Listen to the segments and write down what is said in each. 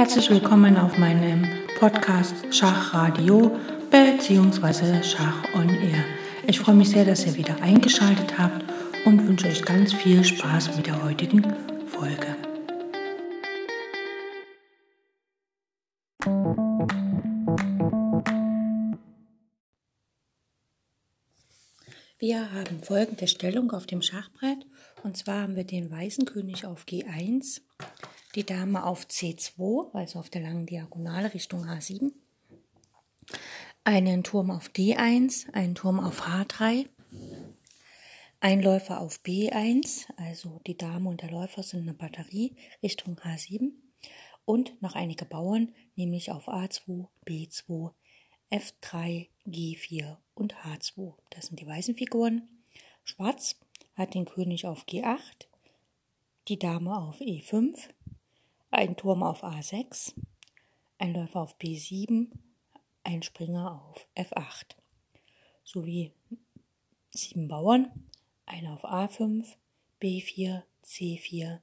Herzlich willkommen auf meinem Podcast Schachradio bzw. Schach on Air. Ich freue mich sehr, dass ihr wieder eingeschaltet habt und wünsche euch ganz viel Spaß mit der heutigen Folge. Wir haben folgende Stellung auf dem Schachbrett. Und zwar haben wir den weißen König auf G1, die Dame auf C2, also auf der langen Diagonale Richtung H7, einen Turm auf D1, einen Turm auf H3, ein Läufer auf B1, also die Dame und der Läufer sind eine Batterie Richtung H7 und noch einige Bauern, nämlich auf A2, B2, F3, G4 und H2. Das sind die weißen Figuren. Schwarz hat den König auf G8, die Dame auf E5, ein Turm auf A6, ein Läufer auf B7, ein Springer auf F8 sowie sieben Bauern, einer auf A5, B4, C4,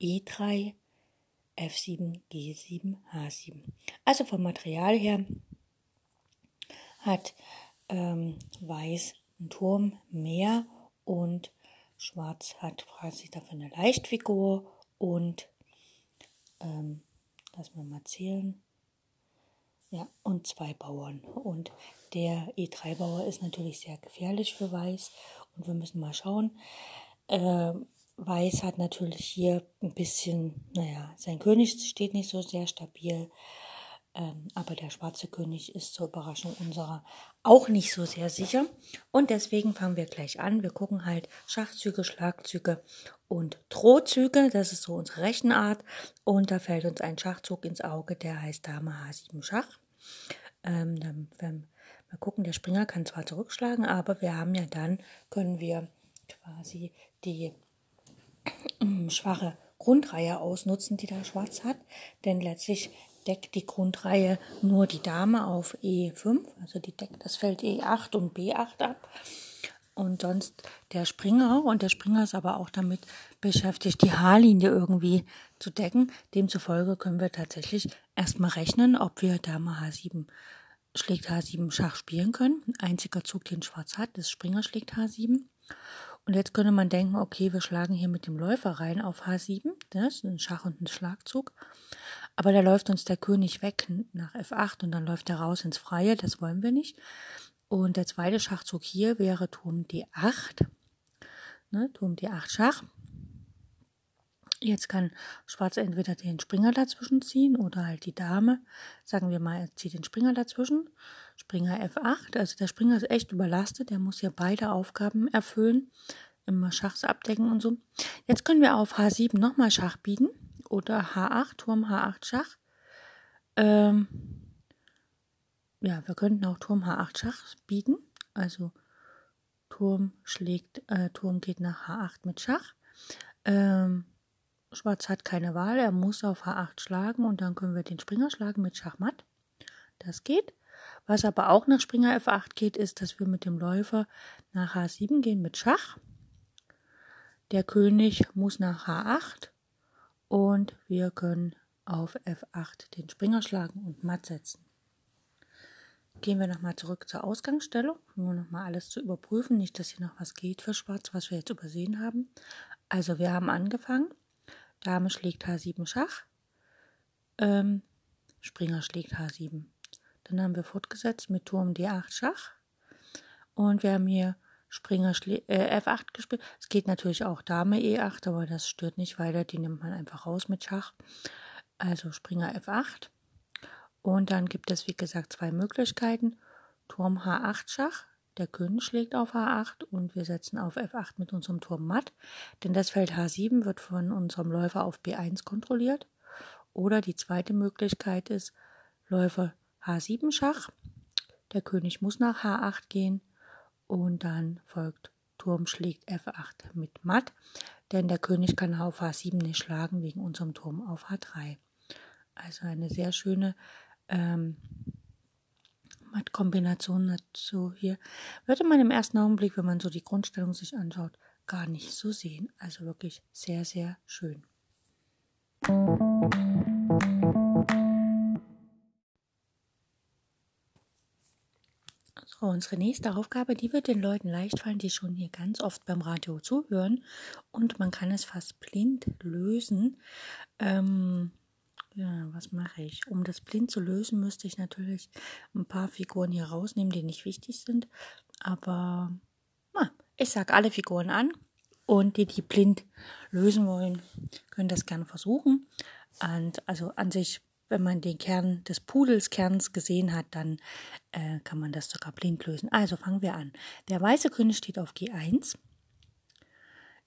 E3, F7, G7, H7. Also vom Material her hat ähm, Weiß einen Turm mehr und Schwarz hat quasi dafür eine Leichtfigur und ähm, lass wir mal zählen. Ja, und zwei Bauern. Und der E3-Bauer ist natürlich sehr gefährlich für Weiß. Und wir müssen mal schauen. Äh, Weiß hat natürlich hier ein bisschen, naja, sein König steht nicht so sehr stabil. Ähm, aber der schwarze König ist zur Überraschung unserer auch nicht so sehr sicher. Und deswegen fangen wir gleich an. Wir gucken halt Schachzüge, Schlagzüge und Drohzüge. Das ist so unsere Rechenart. Und da fällt uns ein Schachzug ins Auge, der heißt Dame H7 Schach. Ähm, dann, wenn, mal gucken, der Springer kann zwar zurückschlagen, aber wir haben ja dann, können wir quasi die äh, schwache Grundreihe ausnutzen, die da schwarz hat. Denn letztlich deckt die Grundreihe nur die Dame auf E5, also die deckt das Feld E8 und B8 ab. Und sonst der Springer, und der Springer ist aber auch damit beschäftigt, die H-Linie irgendwie zu decken. Demzufolge können wir tatsächlich erstmal rechnen, ob wir Dame H7 schlägt H7 Schach spielen können. Ein einziger Zug, den Schwarz hat, ist Springer schlägt H7. Und jetzt könnte man denken, okay, wir schlagen hier mit dem Läufer rein auf H7. Das ist ein Schach und ein Schlagzug. Aber da läuft uns der König weg nach F8 und dann läuft er raus ins Freie. Das wollen wir nicht. Und der zweite Schachzug hier wäre Turm D8. Ne, Turm D8 Schach. Jetzt kann Schwarz entweder den Springer dazwischen ziehen oder halt die Dame. Sagen wir mal, er zieht den Springer dazwischen. Springer F8. Also der Springer ist echt überlastet. Der muss ja beide Aufgaben erfüllen. Immer Schachs abdecken und so. Jetzt können wir auf H7 nochmal Schach bieten oder H8, Turm H8 Schach. Ähm, ja, wir könnten auch Turm H8 Schach bieten. Also Turm schlägt, äh, Turm geht nach H8 mit Schach. Ähm, Schwarz hat keine Wahl, er muss auf H8 schlagen und dann können wir den Springer schlagen mit Schachmatt. Das geht. Was aber auch nach Springer F8 geht, ist, dass wir mit dem Läufer nach H7 gehen mit Schach. Der König muss nach H8 und wir können auf F8 den Springer schlagen und matt setzen. Gehen wir nochmal zurück zur Ausgangsstellung, nur nochmal alles zu überprüfen, nicht, dass hier noch was geht für Schwarz, was wir jetzt übersehen haben. Also wir haben angefangen, Dame schlägt H7 Schach, ähm, Springer schlägt H7. Dann haben wir fortgesetzt mit Turm D8 Schach und wir haben hier Springer äh, F8 gespielt. Es geht natürlich auch Dame E8, aber das stört nicht weiter. Die nimmt man einfach raus mit Schach. Also Springer F8. Und dann gibt es, wie gesagt, zwei Möglichkeiten. Turm H8 Schach. Der König schlägt auf H8 und wir setzen auf F8 mit unserem Turm matt. Denn das Feld H7 wird von unserem Läufer auf B1 kontrolliert. Oder die zweite Möglichkeit ist Läufer H7 Schach. Der König muss nach H8 gehen und dann folgt Turm schlägt F8 mit Matt, denn der König kann auf H7 nicht schlagen wegen unserem Turm auf H3. Also eine sehr schöne ähm, Matt-Kombination dazu hier. Würde man im ersten Augenblick, wenn man so die Grundstellung sich anschaut, gar nicht so sehen. Also wirklich sehr, sehr schön. Musik So, unsere nächste Aufgabe, die wird den Leuten leicht fallen, die schon hier ganz oft beim Radio zuhören und man kann es fast blind lösen. Ähm, ja, was mache ich? Um das blind zu lösen, müsste ich natürlich ein paar Figuren hier rausnehmen, die nicht wichtig sind. Aber na, ich sage alle Figuren an und die, die blind lösen wollen, können das gerne versuchen. Und also an sich wenn man den Kern des Pudelskerns gesehen hat, dann äh, kann man das sogar blind lösen. Also fangen wir an. Der weiße König steht auf G1,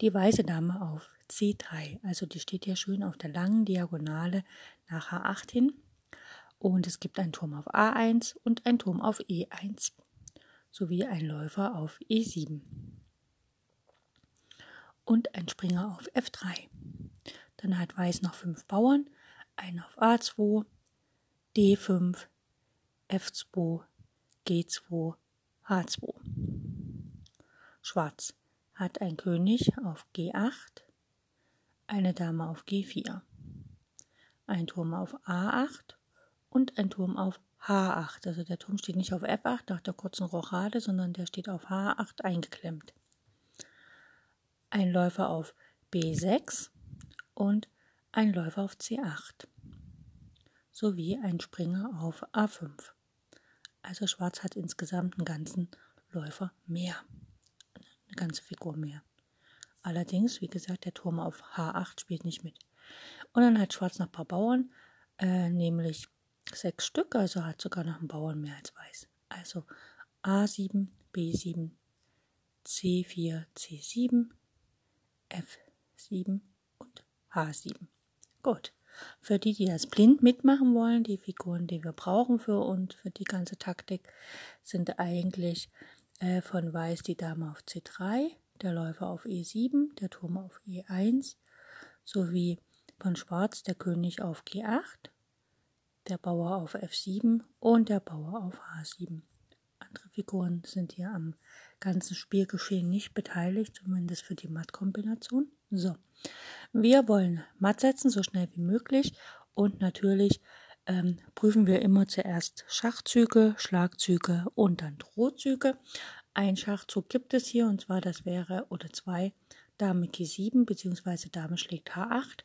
die weiße Dame auf C3. Also die steht hier schön auf der langen Diagonale nach H8 hin. Und es gibt einen Turm auf A1 und einen Turm auf E1 sowie einen Läufer auf E7 und ein Springer auf F3. Dann hat Weiß noch fünf Bauern ein auf A2, D5, F2, G2, H2. Schwarz hat ein König auf G8, eine Dame auf G4, ein Turm auf A8 und ein Turm auf H8. Also der Turm steht nicht auf F8 nach der kurzen Rochade, sondern der steht auf H8 eingeklemmt. Ein Läufer auf B6 und ein Läufer auf C8 sowie ein Springer auf A5. Also Schwarz hat insgesamt einen ganzen Läufer mehr, eine ganze Figur mehr. Allerdings, wie gesagt, der Turm auf H8 spielt nicht mit. Und dann hat Schwarz noch ein paar Bauern, äh, nämlich sechs Stück, also hat sogar noch einen Bauern mehr als Weiß. Also A7, B7, C4, C7, F7 und H7. Gut. Für die, die das blind mitmachen wollen, die Figuren, die wir brauchen für und für die ganze Taktik, sind eigentlich äh, von Weiß die Dame auf C3, der Läufer auf E7, der Turm auf E1, sowie von Schwarz der König auf G8, der Bauer auf F7 und der Bauer auf H7. Andere Figuren sind hier am ganzen Spielgeschehen nicht beteiligt, zumindest für die Mattkombination. So, wir wollen matt setzen, so schnell wie möglich. Und natürlich ähm, prüfen wir immer zuerst Schachzüge, Schlagzüge und dann Drohzüge. Ein Schachzug gibt es hier, und zwar das wäre, oder zwei, Dame G7 bzw. Dame schlägt H8.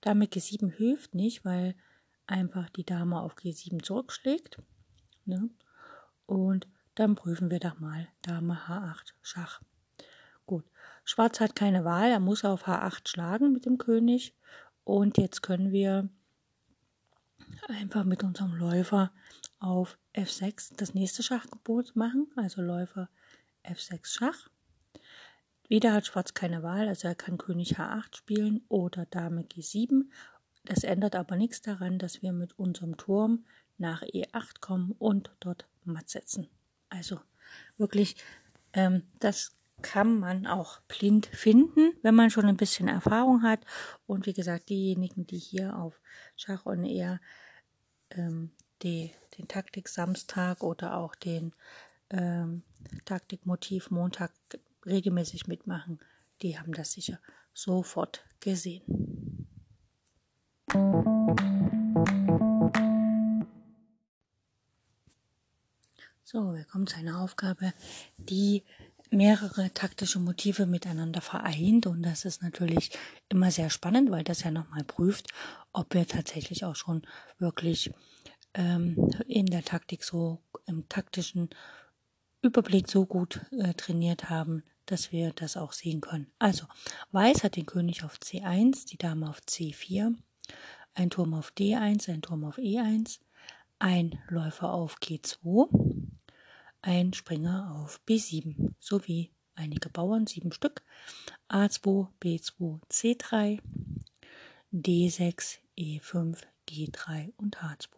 Dame G7 hilft nicht, weil einfach die Dame auf G7 zurückschlägt. Ne? Und dann prüfen wir doch mal Dame H8 Schach. Schwarz hat keine Wahl, er muss auf H8 schlagen mit dem König. Und jetzt können wir einfach mit unserem Läufer auf F6 das nächste Schachgebot machen, also Läufer F6 Schach. Wieder hat Schwarz keine Wahl, also er kann König H8 spielen oder Dame G7. Das ändert aber nichts daran, dass wir mit unserem Turm nach E8 kommen und dort matt setzen. Also wirklich, ähm, das kann man auch blind finden, wenn man schon ein bisschen Erfahrung hat. Und wie gesagt, diejenigen, die hier auf Schach und eher ähm, die, den Taktik Samstag oder auch den ähm, Taktikmotiv Montag regelmäßig mitmachen, die haben das sicher sofort gesehen. So, wir kommen zu einer Aufgabe, die mehrere taktische Motive miteinander vereint und das ist natürlich immer sehr spannend, weil das ja nochmal prüft, ob wir tatsächlich auch schon wirklich ähm, in der Taktik so im taktischen Überblick so gut äh, trainiert haben, dass wir das auch sehen können. Also, Weiß hat den König auf C1, die Dame auf C4, ein Turm auf D1, ein Turm auf E1, ein Läufer auf G2, ein Springer auf B7 sowie einige Bauern, sieben Stück, A2, B2, C3, D6, E5, G3 und H2.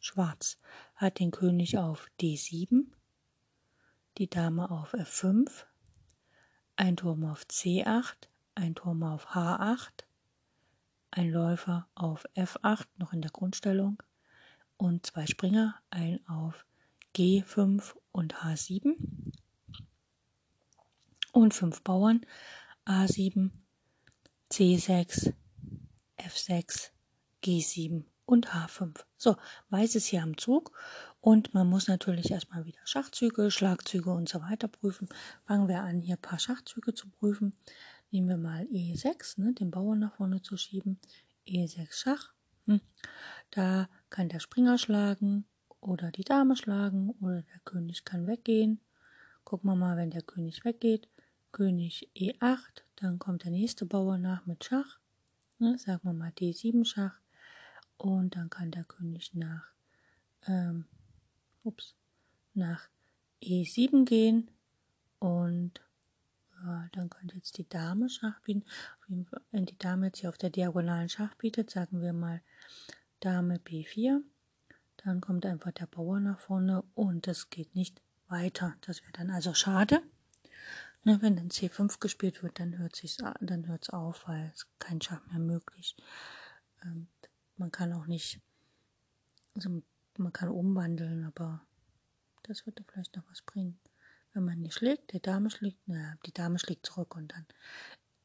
Schwarz hat den König auf D7, die Dame auf F5, ein Turm auf C8, ein Turm auf H8, ein Läufer auf F8 noch in der Grundstellung und zwei Springer, ein auf G5 und H7 und fünf Bauern A7, C6, F6, G7 und H5. So, Weiß ist hier am Zug und man muss natürlich erstmal wieder Schachzüge, Schlagzüge und so weiter prüfen. Fangen wir an, hier ein paar Schachzüge zu prüfen. Nehmen wir mal E6, ne, den Bauern nach vorne zu schieben. E6 Schach. Hm. Da kann der Springer schlagen oder die Dame schlagen oder der König kann weggehen. Gucken wir mal, wenn der König weggeht. König E8, dann kommt der nächste Bauer nach mit Schach. Ne, sagen wir mal D7 Schach. Und dann kann der König nach, ähm, ups, nach E7 gehen. Und ja, dann könnte jetzt die Dame Schach bieten. Wenn die Dame jetzt hier auf der diagonalen Schach bietet, sagen wir mal Dame B4. Dann kommt einfach der Bauer nach vorne und es geht nicht weiter. Das wäre dann also schade. Ne, wenn dann C5 gespielt wird, dann hört es dann hört's auf, weil es kein Schach mehr möglich. Ähm, man kann auch nicht, also man kann umwandeln, aber das würde vielleicht noch was bringen. Wenn man nicht schlägt, der Dame schlägt, naja, die Dame schlägt zurück und dann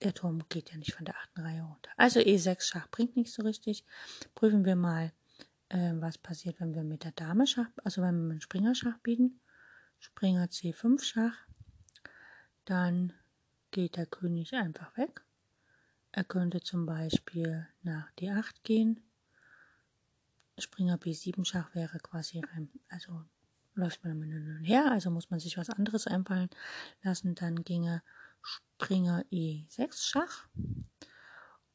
der Turm geht ja nicht von der achten Reihe runter. Also E6 Schach bringt nicht so richtig. Prüfen wir mal, äh, was passiert, wenn wir mit der Dame Schach, also wenn wir mit Springer Schach bieten. Springer C5 Schach. Dann geht der König einfach weg. Er könnte zum Beispiel nach D8 gehen. Springer B7 Schach wäre quasi, also läuft man hin und her, also muss man sich was anderes einfallen lassen. Dann ginge Springer E6 Schach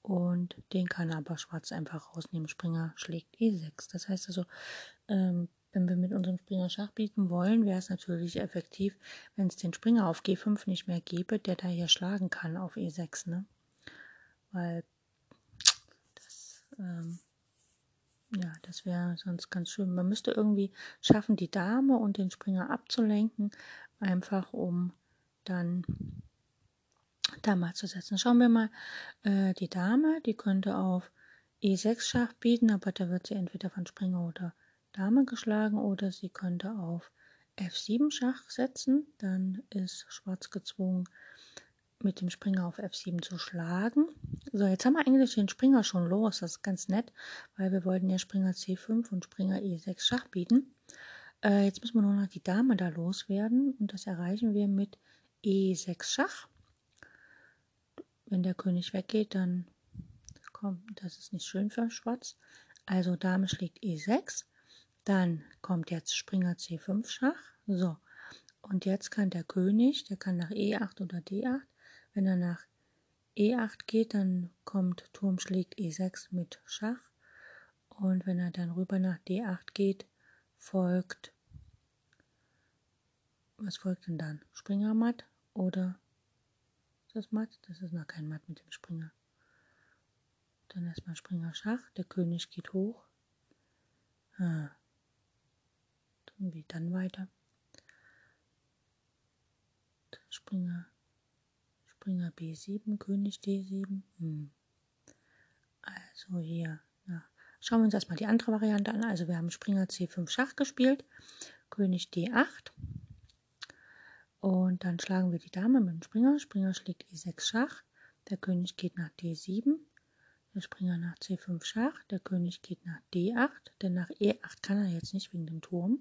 und den kann aber Schwarz einfach rausnehmen. Springer schlägt E6. Das heißt also, ähm, wenn wir mit unserem Springer Schach bieten wollen, wäre es natürlich effektiv, wenn es den Springer auf G5 nicht mehr gäbe, der da hier schlagen kann auf E6, ne? Weil das, ähm, ja, das wäre sonst ganz schön. Man müsste irgendwie schaffen, die Dame und den Springer abzulenken, einfach um dann da mal zu setzen. Schauen wir mal, äh, die Dame, die könnte auf E6 Schach bieten, aber da wird sie entweder von Springer oder Dame geschlagen oder sie könnte auf F7 Schach setzen. Dann ist Schwarz gezwungen, mit dem Springer auf F7 zu schlagen. So, jetzt haben wir eigentlich den Springer schon los. Das ist ganz nett, weil wir wollten ja Springer C5 und Springer E6 Schach bieten. Äh, jetzt müssen wir nur noch die Dame da loswerden und das erreichen wir mit E6 Schach. Wenn der König weggeht, dann kommt, das ist nicht schön für Schwarz. Also Dame schlägt E6. Dann kommt jetzt Springer C5 Schach. So. Und jetzt kann der König, der kann nach E8 oder D8. Wenn er nach E8 geht, dann kommt Turm schlägt E6 mit Schach. Und wenn er dann rüber nach D8 geht, folgt, was folgt denn dann? Springer matt das Matt? Das ist noch kein Matt mit dem Springer. Dann erstmal Springer Schach. Der König geht hoch. Ah. Dann wie dann weiter. Springer. Springer B7, König D7. Hm. Also hier. Ja. Schauen wir uns erstmal die andere Variante an. Also wir haben Springer C5 Schach gespielt. König D8. Und dann schlagen wir die Dame mit dem Springer. Springer schlägt E6 Schach. Der König geht nach D7. Der Springer nach C5 Schach. Der König geht nach D8. Denn nach E8 kann er jetzt nicht wegen dem Turm.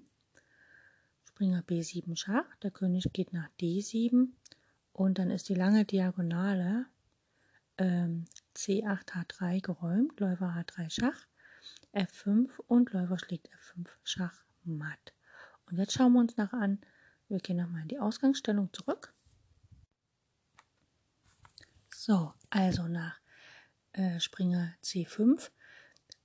Springer B7 Schach. Der König geht nach D7. Und dann ist die lange Diagonale ähm, C8 H3 geräumt. Läufer H3 Schach. F5 und Läufer schlägt F5 Schach matt. Und jetzt schauen wir uns nach an, wir gehen nochmal in die Ausgangsstellung zurück. So, also nach äh, Springer C5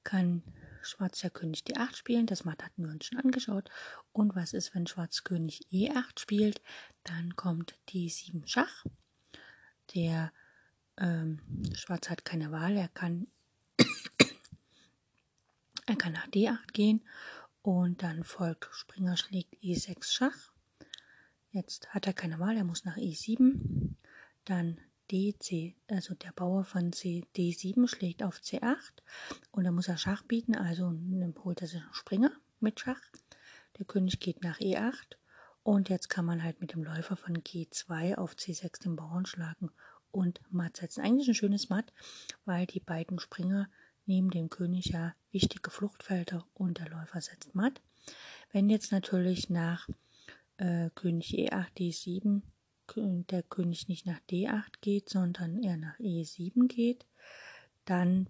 kann Schwarz der König D8 spielen. Das Matt hatten wir uns schon angeschaut. Und was ist, wenn Schwarz König E8 spielt? Dann kommt D7 Schach. Der ähm, Schwarz hat keine Wahl. Er kann, er kann nach D8 gehen. Und dann folgt Springer schlägt E6 Schach. Jetzt hat er keine Wahl, er muss nach E7. Dann DC, also der Bauer von C, D7 schlägt auf C8 und dann muss er Schach bieten, also holt er sich einen Springer mit Schach. Der König geht nach E8 und jetzt kann man halt mit dem Läufer von G2 auf C6 den Bauern schlagen und matt setzen. Eigentlich ein schönes Matt, weil die beiden Springer neben dem König ja wichtige Fluchtfelder und der Läufer setzt matt. Wenn jetzt natürlich nach äh, König E8, D7 der König nicht nach D8 geht, sondern er nach E7 geht, dann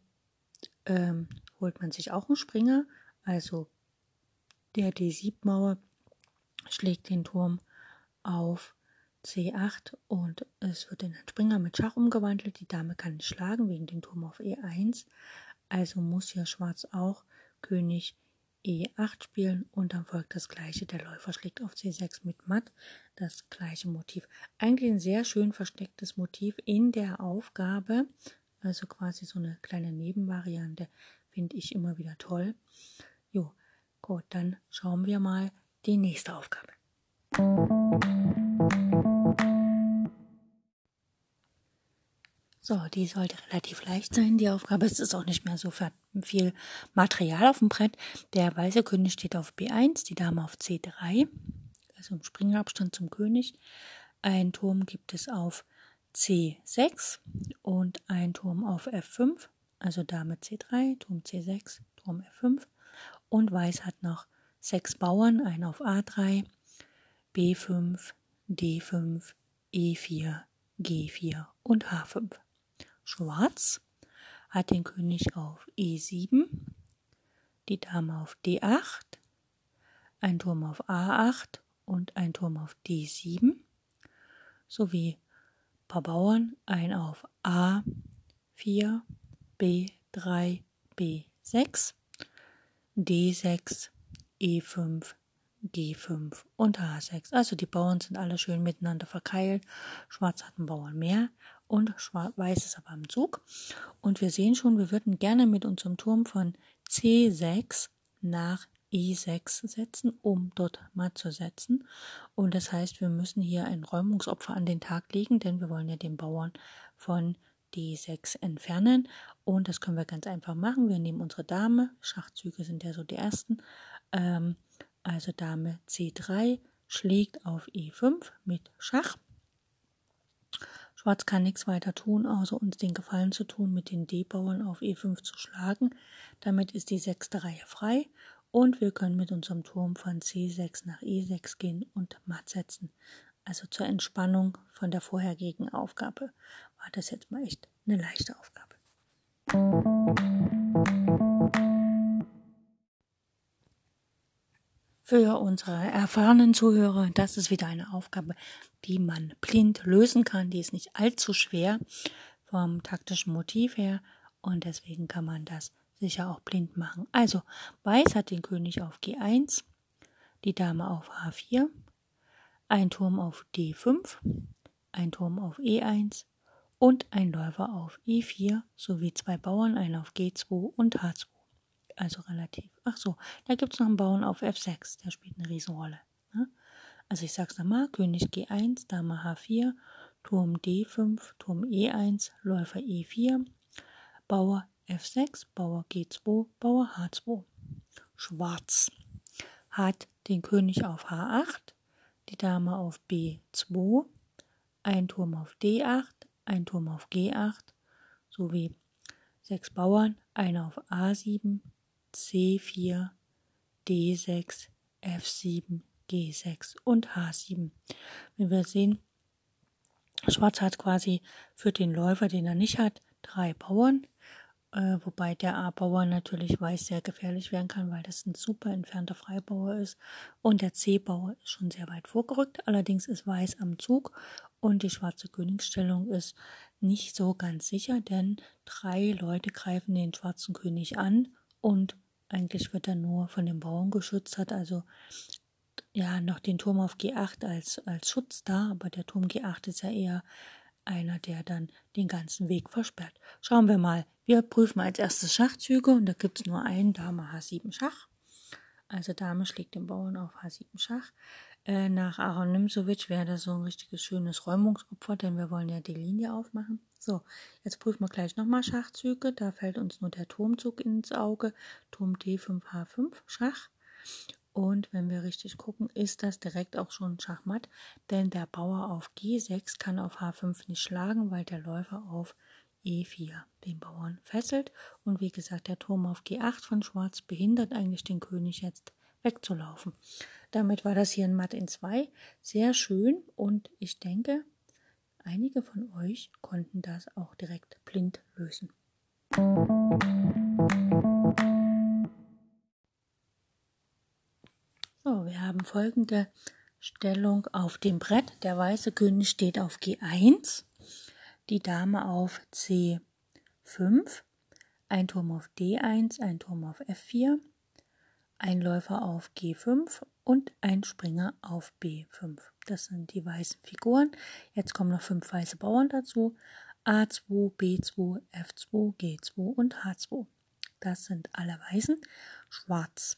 ähm, holt man sich auch einen Springer, also der D7-Mauer schlägt den Turm auf C8 und es wird in einen Springer mit Schach umgewandelt. Die Dame kann nicht schlagen wegen dem Turm auf E1. Also muss hier Schwarz auch König E8 spielen und dann folgt das gleiche. Der Läufer schlägt auf C6 mit Matt. Das gleiche Motiv. Eigentlich ein sehr schön verstecktes Motiv in der Aufgabe. Also quasi so eine kleine Nebenvariante. Finde ich immer wieder toll. Jo, gut, dann schauen wir mal die nächste Aufgabe. So, die sollte relativ leicht sein, die Aufgabe. Es ist auch nicht mehr so viel Material auf dem Brett. Der weiße König steht auf B1, die Dame auf C3, also im Springabstand zum König. Ein Turm gibt es auf C6 und ein Turm auf F5, also Dame C3, Turm C6, Turm F5. Und Weiß hat noch sechs Bauern, einen auf A3, B5, D5, E4, G4 und H5. Schwarz hat den König auf E7, die Dame auf D8, ein Turm auf A8 und ein Turm auf D7 sowie paar Bauern, ein auf A4, B3, B6, D6, E5, G5 und H6. Also die Bauern sind alle schön miteinander verkeilt. Schwarz hat einen Bauern mehr und Weiß ist aber am Zug. Und wir sehen schon, wir würden gerne mit unserem Turm von C6 nach E6 setzen, um dort matt zu setzen. Und das heißt, wir müssen hier ein Räumungsopfer an den Tag legen, denn wir wollen ja den Bauern von D6 entfernen. Und das können wir ganz einfach machen. Wir nehmen unsere Dame, Schachzüge sind ja so die ersten, ähm, also Dame C3 schlägt auf E5 mit Schach. Schwarz kann nichts weiter tun, außer uns den Gefallen zu tun, mit den D-Bauern auf E5 zu schlagen. Damit ist die sechste Reihe frei und wir können mit unserem Turm von C6 nach E6 gehen und matt setzen. Also zur Entspannung von der vorhergehenden Aufgabe war das jetzt mal echt eine leichte Aufgabe. Für unsere erfahrenen Zuhörer, das ist wieder eine Aufgabe, die man blind lösen kann. Die ist nicht allzu schwer vom taktischen Motiv her und deswegen kann man das sicher auch blind machen. Also, Weiß hat den König auf G1, die Dame auf H4, ein Turm auf D5, ein Turm auf E1 und ein Läufer auf E4 sowie zwei Bauern, einen auf G2 und H2 also relativ. Ach so, da gibt es noch einen Bauern auf F6, der spielt eine Riesenrolle. Ne? Also ich sag's nochmal, König G1, Dame H4, Turm D5, Turm E1, Läufer E4, Bauer F6, Bauer G2, Bauer H2. Schwarz hat den König auf H8, die Dame auf B2, ein Turm auf D8, ein Turm auf G8 sowie sechs Bauern, einer auf A7, C4, D6, F7, G6 und H7. Wenn wir sehen, Schwarz hat quasi für den Läufer, den er nicht hat, drei Bauern, äh, wobei der A-Bauer natürlich weiß sehr gefährlich werden kann, weil das ein super entfernter Freibauer ist und der C-Bauer ist schon sehr weit vorgerückt. Allerdings ist Weiß am Zug und die schwarze Königsstellung ist nicht so ganz sicher, denn drei Leute greifen den schwarzen König an und eigentlich wird er nur von den Bauern geschützt, hat also ja noch den Turm auf G8 als, als Schutz da, aber der Turm G8 ist ja eher einer, der dann den ganzen Weg versperrt. Schauen wir mal. Wir prüfen als erstes Schachzüge und da gibt es nur einen Dame H7 Schach. Also Dame schlägt den Bauern auf H7 Schach. Äh, nach Aaron Nimzowitsch wäre das so ein richtiges schönes Räumungsopfer, denn wir wollen ja die Linie aufmachen. So, jetzt prüfen wir gleich nochmal Schachzüge. Da fällt uns nur der Turmzug ins Auge. Turm D5, H5, Schach. Und wenn wir richtig gucken, ist das direkt auch schon Schachmatt, denn der Bauer auf G6 kann auf H5 nicht schlagen, weil der Läufer auf E4 den Bauern fesselt. Und wie gesagt, der Turm auf G8 von Schwarz behindert eigentlich den König jetzt wegzulaufen. Damit war das hier ein Matt in 2. Sehr schön und ich denke, einige von euch konnten das auch direkt blind lösen. So, wir haben folgende Stellung auf dem Brett. Der weiße König steht auf G1, die Dame auf C5, ein Turm auf D1, ein Turm auf F4, ein Läufer auf G5 und ein Springer auf B5. Das sind die weißen Figuren. Jetzt kommen noch fünf weiße Bauern dazu. A2, B2, F2, G2 und H2. Das sind alle Weißen. Schwarz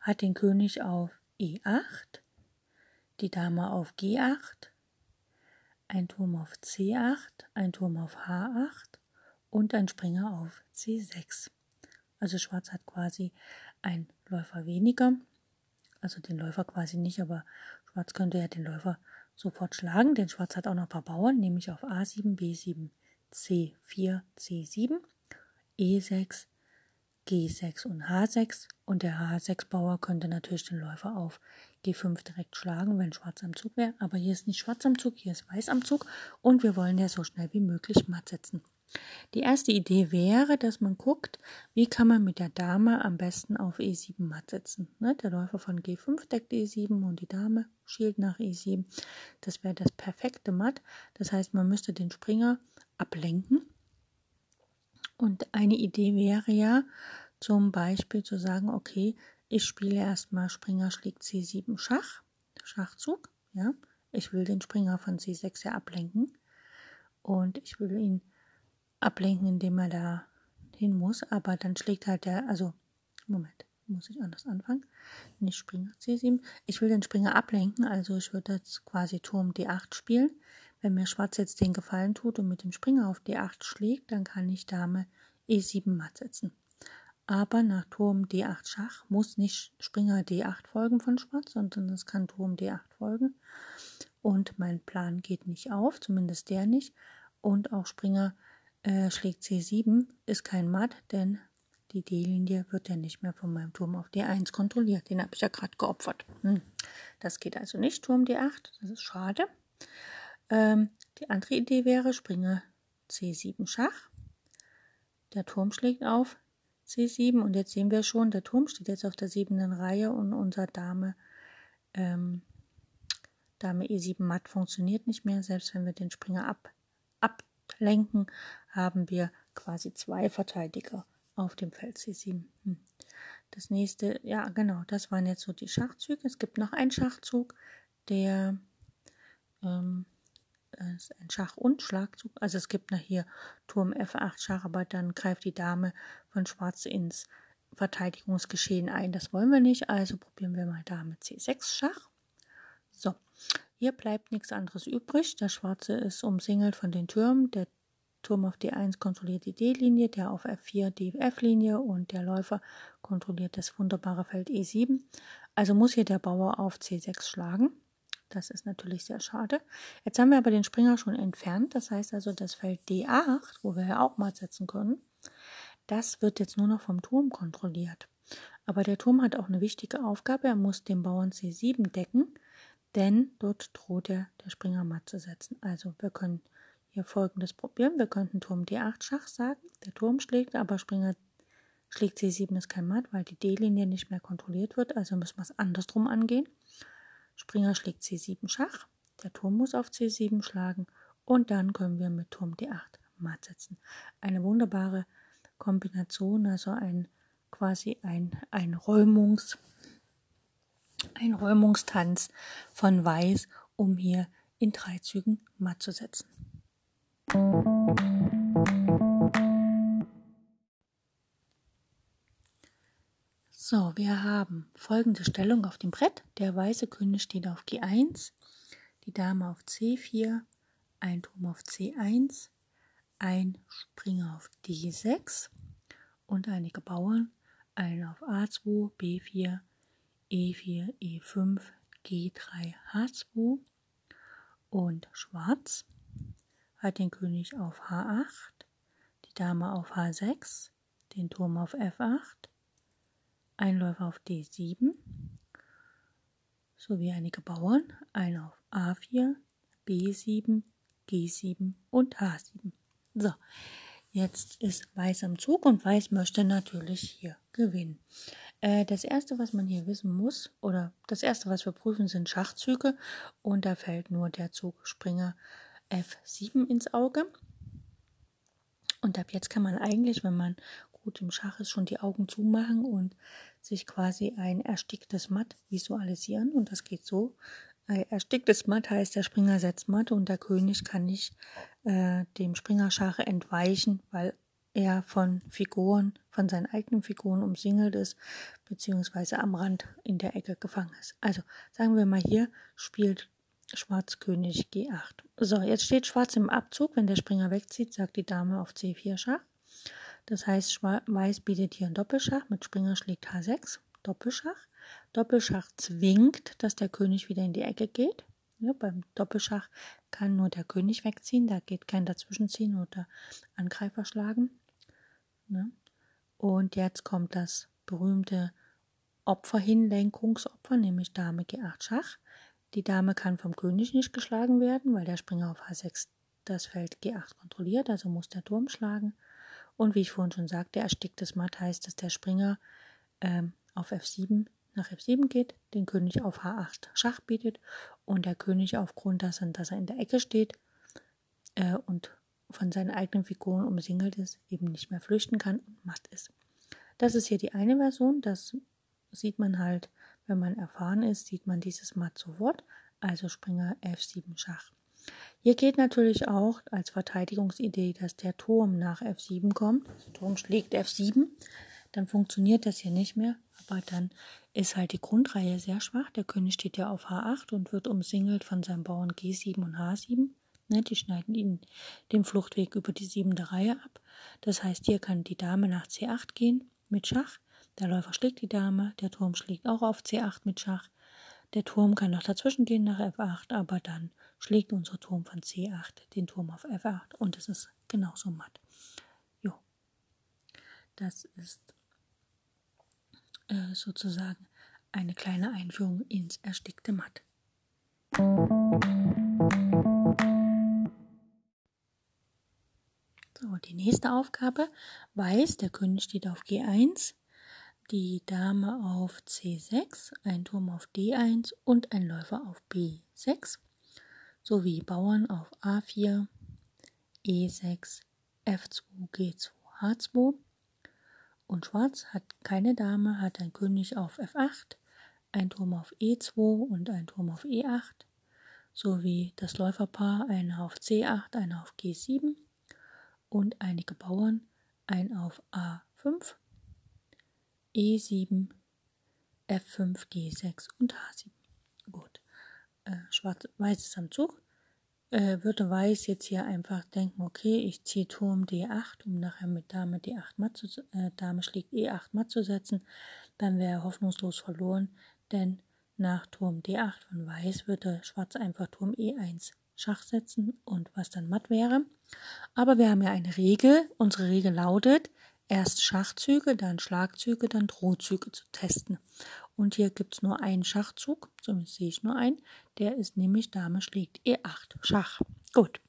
hat den König auf E8, die Dame auf G8, ein Turm auf C8, ein Turm auf H8 und ein Springer auf C6. Also Schwarz hat quasi ein Läufer weniger. Also den Läufer quasi nicht, aber Schwarz könnte ja den Läufer sofort schlagen, denn Schwarz hat auch noch ein paar Bauern, nämlich auf A7, B7, C4, C7, E6, G6 und H6. Und der H6-Bauer könnte natürlich den Läufer auf G5 direkt schlagen, wenn Schwarz am Zug wäre. Aber hier ist nicht Schwarz am Zug, hier ist Weiß am Zug. Und wir wollen ja so schnell wie möglich matt setzen. Die erste Idee wäre, dass man guckt, wie kann man mit der Dame am besten auf E7 matt setzen. Ne? Der Läufer von G5 deckt E7 und die Dame schielt nach E7. Das wäre das perfekte Matt. Das heißt, man müsste den Springer ablenken. Und eine Idee wäre ja zum Beispiel zu sagen, okay, ich spiele erstmal Springer schlägt C7 Schach, Schachzug. Ja? Ich will den Springer von C6 ja ablenken. Und ich will ihn ablenken, indem er da hin muss, aber dann schlägt halt der, also, Moment, muss ich anders anfangen. Nicht Springer C7. Ich will den Springer ablenken, also ich würde jetzt quasi Turm D8 spielen. Wenn mir Schwarz jetzt den Gefallen tut und mit dem Springer auf D8 schlägt, dann kann ich Dame E7 matt setzen. Aber nach Turm D8 Schach muss nicht Springer D8 folgen von Schwarz, sondern es kann Turm D8 folgen. Und mein Plan geht nicht auf, zumindest der nicht. Und auch Springer äh, schlägt C7 ist kein Matt, denn die D-Linie wird ja nicht mehr von meinem Turm auf D1 kontrolliert. Den habe ich ja gerade geopfert. Hm. Das geht also nicht, Turm D8, das ist schade. Ähm, die andere Idee wäre, Springer C7 Schach. Der Turm schlägt auf C7 und jetzt sehen wir schon, der Turm steht jetzt auf der siebenden Reihe und unser Dame, ähm, Dame E7 matt funktioniert nicht mehr, selbst wenn wir den Springer ab, ablenken, haben wir quasi zwei Verteidiger auf dem Feld C7. Hm. Das nächste, ja genau, das waren jetzt so die Schachzüge. Es gibt noch einen Schachzug, der ähm, ist ein Schach- und Schlagzug. Also es gibt noch hier Turm F8 Schach, aber dann greift die Dame von Schwarz ins Verteidigungsgeschehen ein. Das wollen wir nicht, also probieren wir mal Dame C6 Schach. So, hier bleibt nichts anderes übrig. Der Schwarze ist umsingelt von den Türmen. Der Turm auf D1 kontrolliert die D-Linie, der auf F4 die F-Linie und der Läufer kontrolliert das wunderbare Feld E7. Also muss hier der Bauer auf C6 schlagen. Das ist natürlich sehr schade. Jetzt haben wir aber den Springer schon entfernt. Das heißt also, das Feld D8, wo wir ja auch mal setzen können, das wird jetzt nur noch vom Turm kontrolliert. Aber der Turm hat auch eine wichtige Aufgabe. Er muss den Bauern C7 decken, denn dort droht er, der Springer matt zu setzen. Also wir können hier folgendes probieren. Wir könnten Turm D8 Schach sagen. Der Turm schlägt, aber Springer schlägt C7 ist kein Matt, weil die D-Linie nicht mehr kontrolliert wird. Also müssen wir es andersrum angehen. Springer schlägt C7 Schach. Der Turm muss auf C7 schlagen. Und dann können wir mit Turm D8 matt setzen. Eine wunderbare Kombination, also ein quasi ein, ein Räumungs, ein Räumungstanz von Weiß, um hier in drei Zügen matt zu setzen. So, wir haben folgende Stellung auf dem Brett. Der weiße König steht auf G1, die Dame auf C4, ein Turm auf C1, ein Springer auf D6 und einige Bauern, ein auf A2, B4, E4, E5, G3, H2 und Schwarz hat den König auf H8, Dame auf H6, den Turm auf F8, Einläufer auf D7, sowie einige Bauern, ein auf A4, B7, G7 und H7. So, jetzt ist Weiß am Zug und Weiß möchte natürlich hier gewinnen. Äh, das erste, was man hier wissen muss, oder das erste, was wir prüfen, sind Schachzüge und da fällt nur der Zug Springer F7 ins Auge. Und ab jetzt kann man eigentlich, wenn man gut im Schach ist, schon die Augen zumachen und sich quasi ein ersticktes Matt visualisieren. Und das geht so. Ersticktes Matt heißt, der Springer setzt Matt und der König kann nicht äh, dem Springerschach entweichen, weil er von Figuren, von seinen eigenen Figuren umsingelt ist, beziehungsweise am Rand in der Ecke gefangen ist. Also sagen wir mal hier spielt Schwarz König G8. So, jetzt steht Schwarz im Abzug. Wenn der Springer wegzieht, sagt die Dame auf C4 Schach. Das heißt, Weiß bietet hier einen Doppelschach, mit Springer schlägt H6, Doppelschach. Doppelschach zwingt, dass der König wieder in die Ecke geht. Ja, beim Doppelschach kann nur der König wegziehen, da geht kein Dazwischenziehen oder Angreifer schlagen. Ne? Und jetzt kommt das berühmte Opferhinlenkungsopfer, nämlich Dame G8 Schach. Die Dame kann vom König nicht geschlagen werden, weil der Springer auf H6 das Feld G8 kontrolliert, also muss der Turm schlagen. Und wie ich vorhin schon sagte, ersticktes Matt heißt, dass der Springer ähm, auf F7 nach F7 geht, den König auf H8 Schach bietet und der König aufgrund dessen, dass er in der Ecke steht äh, und von seinen eigenen Figuren umsingelt ist, eben nicht mehr flüchten kann und matt ist. Das ist hier die eine Version, das sieht man halt, wenn man erfahren ist, sieht man dieses Matt sofort, also Springer F7 Schach. Hier geht natürlich auch als Verteidigungsidee, dass der Turm nach F7 kommt. Der Turm schlägt F7, dann funktioniert das hier nicht mehr, aber dann ist halt die Grundreihe sehr schwach. Der König steht ja auf H8 und wird umsingelt von seinen Bauern G7 und H7. Ne, die schneiden ihn den Fluchtweg über die siebente Reihe ab. Das heißt, hier kann die Dame nach C8 gehen mit Schach. Der Läufer schlägt die Dame, der Turm schlägt auch auf C8 mit Schach. Der Turm kann noch dazwischen gehen nach F8, aber dann schlägt unser Turm von C8 den Turm auf F8 und es ist genauso matt. Jo. Das ist äh, sozusagen eine kleine Einführung ins erstickte Matt. So, die nächste Aufgabe. Weiß, der König steht auf G1, die Dame auf C6, ein Turm auf D1 und ein Läufer auf B6 sowie Bauern auf A4, E6, F2, G2, H2. Und Schwarz hat keine Dame, hat ein König auf F8, ein Turm auf E2 und ein Turm auf E8, sowie das Läuferpaar, einer auf C8, einer auf G7 und einige Bauern, ein auf A5, E7, F5, G6 und H7. Gut. Äh, Schwarz-Weiß ist am Zug. Äh, würde Weiß jetzt hier einfach denken, okay, ich ziehe Turm D8, um nachher mit Dame D8 matt zu, äh, Dame schlägt E8 matt zu setzen, dann wäre er hoffnungslos verloren, denn nach Turm D8 von Weiß würde Schwarz einfach Turm E1 Schach setzen und was dann matt wäre. Aber wir haben ja eine Regel. Unsere Regel lautet, erst Schachzüge, dann Schlagzüge, dann Drohzüge zu testen. Und hier gibt es nur einen Schachzug, zumindest sehe ich nur einen. Der ist nämlich Dame schlägt E8. Schach. Gut.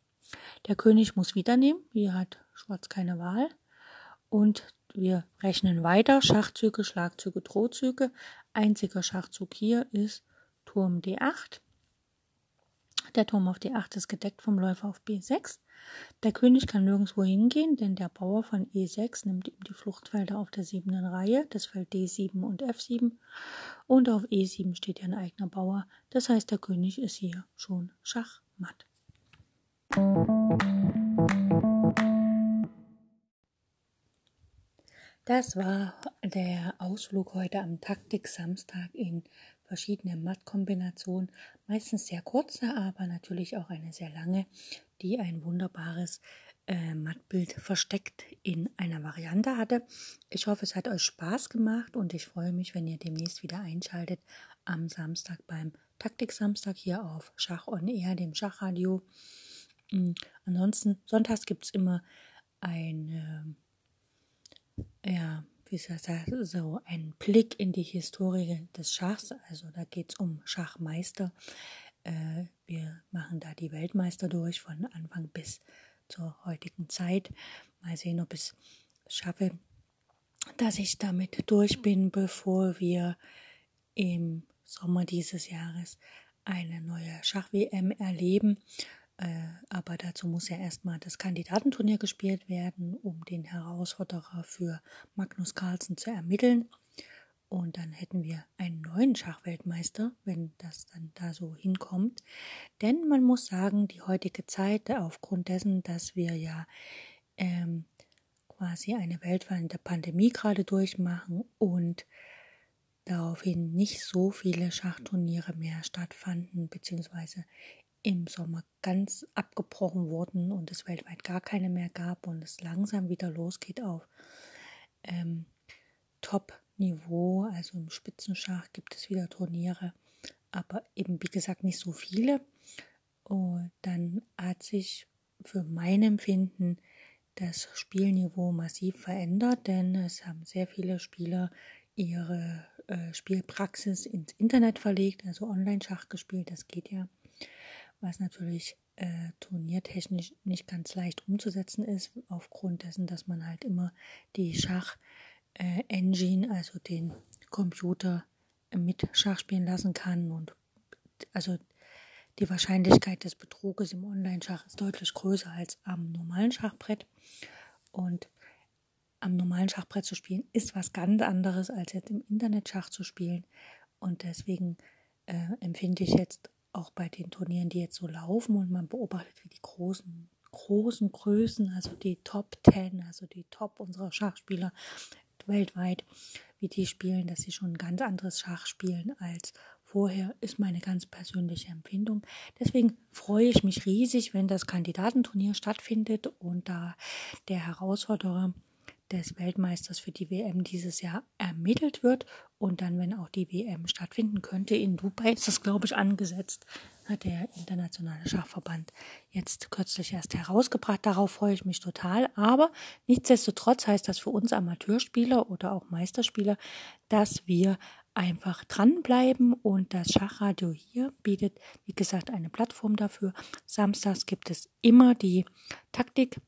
Der König muss wieder nehmen. Hier hat Schwarz keine Wahl. Und wir rechnen weiter. Schachzüge, Schlagzüge, Drohzüge. Einziger Schachzug hier ist Turm D8. Der Turm auf D8 ist gedeckt vom Läufer auf B6. Der König kann nirgendwo hingehen, denn der Bauer von E6 nimmt ihm die Fluchtfelder auf der siebten Reihe, das Feld D7 und F7. Und auf E7 steht ein eigener Bauer. Das heißt, der König ist hier schon schachmatt. Das war der Ausflug heute am Taktik-Samstag in verschiedene Mattkombinationen, meistens sehr kurze, aber natürlich auch eine sehr lange, die ein wunderbares äh, Mattbild versteckt in einer Variante hatte. Ich hoffe, es hat euch Spaß gemacht und ich freue mich, wenn ihr demnächst wieder einschaltet am Samstag beim Taktik-Samstag hier auf Schach on Air, dem Schachradio. Mhm. Ansonsten, sonntags gibt es immer ein, äh, ja, wie soll ich sagen, so ein Blick in die Historie des Schachs. Also da geht es um Schachmeister. Äh, wir machen da die Weltmeister durch von Anfang bis zur heutigen Zeit. Mal sehen, ob ich es schaffe, dass ich damit durch bin, bevor wir im Sommer dieses Jahres eine neue Schach-WM erleben. Äh, aber dazu muss ja erstmal das Kandidatenturnier gespielt werden, um den Herausforderer für Magnus Carlsen zu ermitteln. Und dann hätten wir einen neuen Schachweltmeister, wenn das dann da so hinkommt. Denn man muss sagen, die heutige Zeit, aufgrund dessen, dass wir ja ähm, quasi eine weltweite Pandemie gerade durchmachen und daraufhin nicht so viele Schachturniere mehr stattfanden, beziehungsweise im Sommer ganz abgebrochen wurden und es weltweit gar keine mehr gab und es langsam wieder losgeht auf ähm, Top-Niveau, also im Spitzenschach gibt es wieder Turniere, aber eben wie gesagt nicht so viele. Und dann hat sich für mein Empfinden das Spielniveau massiv verändert, denn es haben sehr viele Spieler ihre äh, Spielpraxis ins Internet verlegt, also Online-Schach gespielt, das geht ja, was natürlich äh, turniertechnisch nicht ganz leicht umzusetzen ist, aufgrund dessen, dass man halt immer die Schach-Engine, äh, also den Computer mit Schach spielen lassen kann und also die Wahrscheinlichkeit des Betruges im Online-Schach ist deutlich größer als am normalen Schachbrett. Und am normalen Schachbrett zu spielen, ist was ganz anderes, als jetzt im Internet Schach zu spielen. Und deswegen äh, empfinde ich jetzt auch bei den Turnieren, die jetzt so laufen und man beobachtet, wie die großen, großen Größen, also die Top Ten, also die Top unserer Schachspieler weltweit, wie die spielen, dass sie schon ein ganz anderes Schach spielen als vorher, ist meine ganz persönliche Empfindung. Deswegen freue ich mich riesig, wenn das Kandidatenturnier stattfindet und da der Herausforderer des Weltmeisters für die WM dieses Jahr ermittelt wird und dann, wenn auch die WM stattfinden könnte, in Dubai ist das, glaube ich, angesetzt, hat der Internationale Schachverband jetzt kürzlich erst herausgebracht. Darauf freue ich mich total. Aber nichtsdestotrotz heißt das für uns Amateurspieler oder auch Meisterspieler, dass wir einfach dranbleiben und das Schachradio hier bietet, wie gesagt, eine Plattform dafür. Samstags gibt es immer die Taktik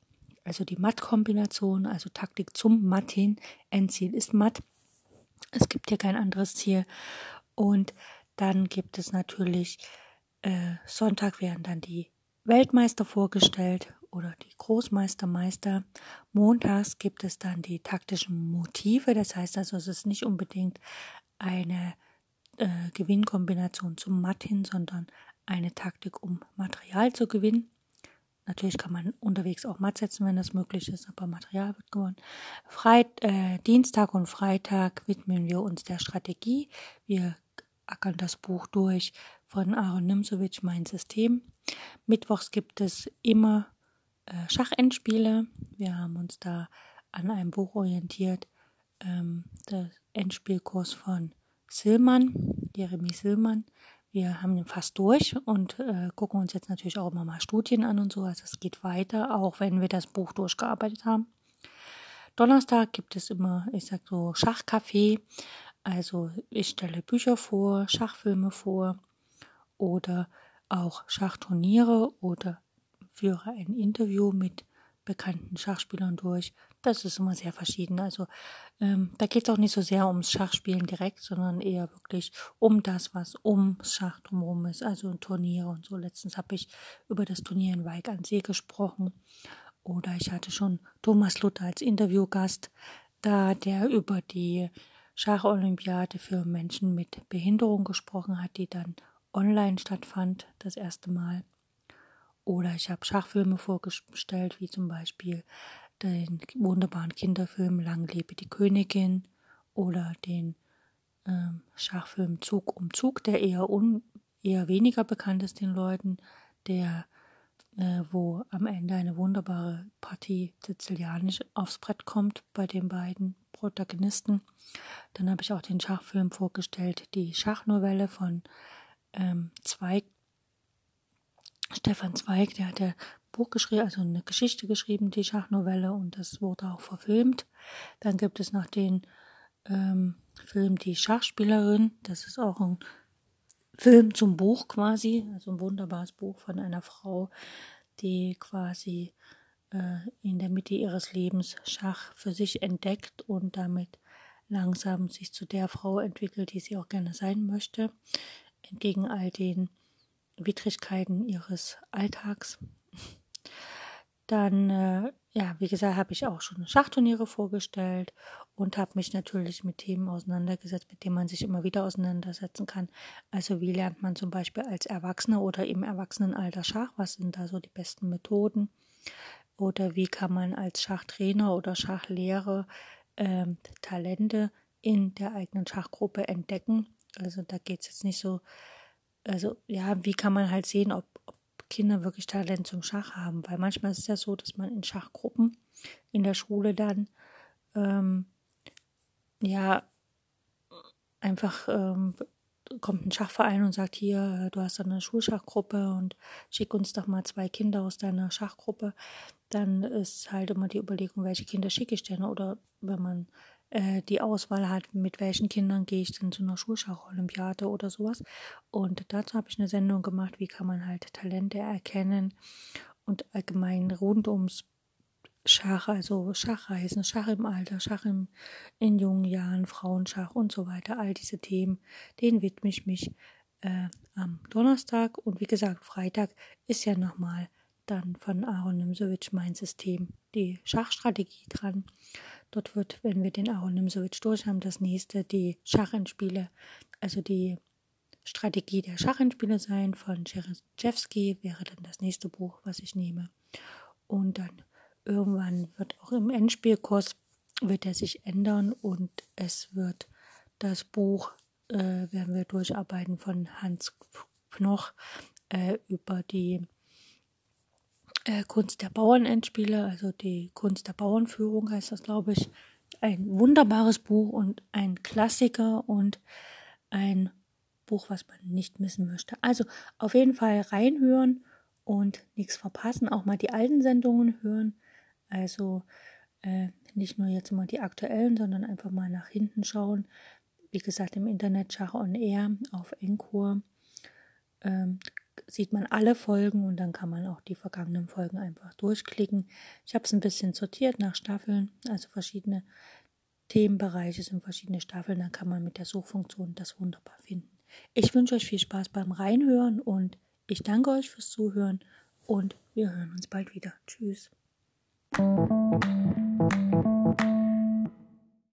also die Matt-Kombination, also Taktik zum Matt hin. Endziel ist Matt. Es gibt hier kein anderes Ziel. Und dann gibt es natürlich, äh, Sonntag werden dann die Weltmeister vorgestellt oder die Großmeistermeister. Montags gibt es dann die taktischen Motive. Das heißt also, es ist nicht unbedingt eine äh, Gewinnkombination zum Matt hin, sondern eine Taktik, um Material zu gewinnen. Natürlich kann man unterwegs auch matt setzen, wenn das möglich ist, aber Material wird gewonnen. Freit, äh, Dienstag und Freitag widmen wir uns der Strategie. Wir ackern das Buch durch von Aaron Nimzowitsch, Mein System. Mittwochs gibt es immer äh, Schachendspiele. Wir haben uns da an einem Buch orientiert. Ähm, der Endspielkurs von Sillmann, Jeremy Sillmann. Wir haben den fast durch und äh, gucken uns jetzt natürlich auch immer mal Studien an und so. Also es geht weiter, auch wenn wir das Buch durchgearbeitet haben. Donnerstag gibt es immer, ich sag so, Schachcafé. Also ich stelle Bücher vor, Schachfilme vor oder auch Schachturniere oder führe ein Interview mit bekannten Schachspielern durch. Das ist immer sehr verschieden. Also ähm, da geht es auch nicht so sehr ums Schachspielen direkt, sondern eher wirklich um das, was ums Schach drumherum ist. Also Turniere und so. Letztens habe ich über das Turnier in Weig an See gesprochen. Oder ich hatte schon Thomas Luther als Interviewgast, da der über die Schacholympiade für Menschen mit Behinderung gesprochen hat, die dann online stattfand, das erste Mal. Oder ich habe Schachfilme vorgestellt, wie zum Beispiel den wunderbaren Kinderfilm Lang lebe die Königin oder den ähm, Schachfilm Zug um Zug, der eher, un, eher weniger bekannt ist den Leuten, der äh, wo am Ende eine wunderbare Partie Sizilianisch aufs Brett kommt bei den beiden Protagonisten. Dann habe ich auch den Schachfilm vorgestellt, die Schachnovelle von ähm, Zweig Stefan Zweig, der hat ja Buch geschrieben, also eine Geschichte geschrieben, die Schachnovelle, und das wurde auch verfilmt. Dann gibt es noch den ähm, Film Die Schachspielerin. Das ist auch ein Film zum Buch quasi, also ein wunderbares Buch von einer Frau, die quasi äh, in der Mitte ihres Lebens Schach für sich entdeckt und damit langsam sich zu der Frau entwickelt, die sie auch gerne sein möchte, entgegen all den Widrigkeiten ihres Alltags. Dann, äh, ja, wie gesagt, habe ich auch schon Schachturniere vorgestellt und habe mich natürlich mit Themen auseinandergesetzt, mit denen man sich immer wieder auseinandersetzen kann. Also wie lernt man zum Beispiel als Erwachsener oder im Erwachsenenalter Schach? Was sind da so die besten Methoden? Oder wie kann man als Schachtrainer oder Schachlehrer ähm, Talente in der eigenen Schachgruppe entdecken? Also da geht es jetzt nicht so, also ja, wie kann man halt sehen, ob, ob Kinder wirklich Talent zum Schach haben, weil manchmal ist es ja so, dass man in Schachgruppen in der Schule dann ähm, ja einfach ähm, kommt ein Schachverein und sagt hier, du hast eine Schulschachgruppe und schick uns doch mal zwei Kinder aus deiner Schachgruppe, dann ist halt immer die Überlegung, welche Kinder schicke ich denn? Oder wenn man äh, die Auswahl hat, mit welchen Kindern gehe ich denn zu einer Schulschacholympiade oder sowas. Und dazu habe ich eine Sendung gemacht, wie kann man halt Talente erkennen und allgemein rund ums Schach, also Schachreisen, Schach im Alter, Schach im, in jungen Jahren, Frauenschach und so weiter, all diese Themen, denen widme ich mich äh, am Donnerstag. Und wie gesagt, Freitag ist ja nochmal dann von Aaron Nimsowitsch mein System, die Schachstrategie dran. Dort wird, wenn wir den Aaron Nimsowitsch durch haben, das nächste die Schachendspiele, also die Strategie der Schachendspiele sein von Czerjewski, wäre dann das nächste Buch, was ich nehme. Und dann irgendwann wird auch im Endspielkurs wird er sich ändern und es wird das Buch äh, werden wir durcharbeiten von Hans Knoch äh, über die äh, Kunst der Bauernendspiele, also die Kunst der Bauernführung heißt das, glaube ich. Ein wunderbares Buch und ein Klassiker und ein Buch, was man nicht missen möchte. Also auf jeden Fall reinhören und nichts verpassen, auch mal die alten Sendungen hören. Also äh, nicht nur jetzt immer die aktuellen, sondern einfach mal nach hinten schauen. Wie gesagt, im Internet Schach on Air auf Encore. Ähm, sieht man alle Folgen und dann kann man auch die vergangenen Folgen einfach durchklicken. Ich habe es ein bisschen sortiert nach Staffeln, also verschiedene Themenbereiche sind verschiedene Staffeln, dann kann man mit der Suchfunktion das wunderbar finden. Ich wünsche euch viel Spaß beim Reinhören und ich danke euch fürs Zuhören und wir hören uns bald wieder. Tschüss.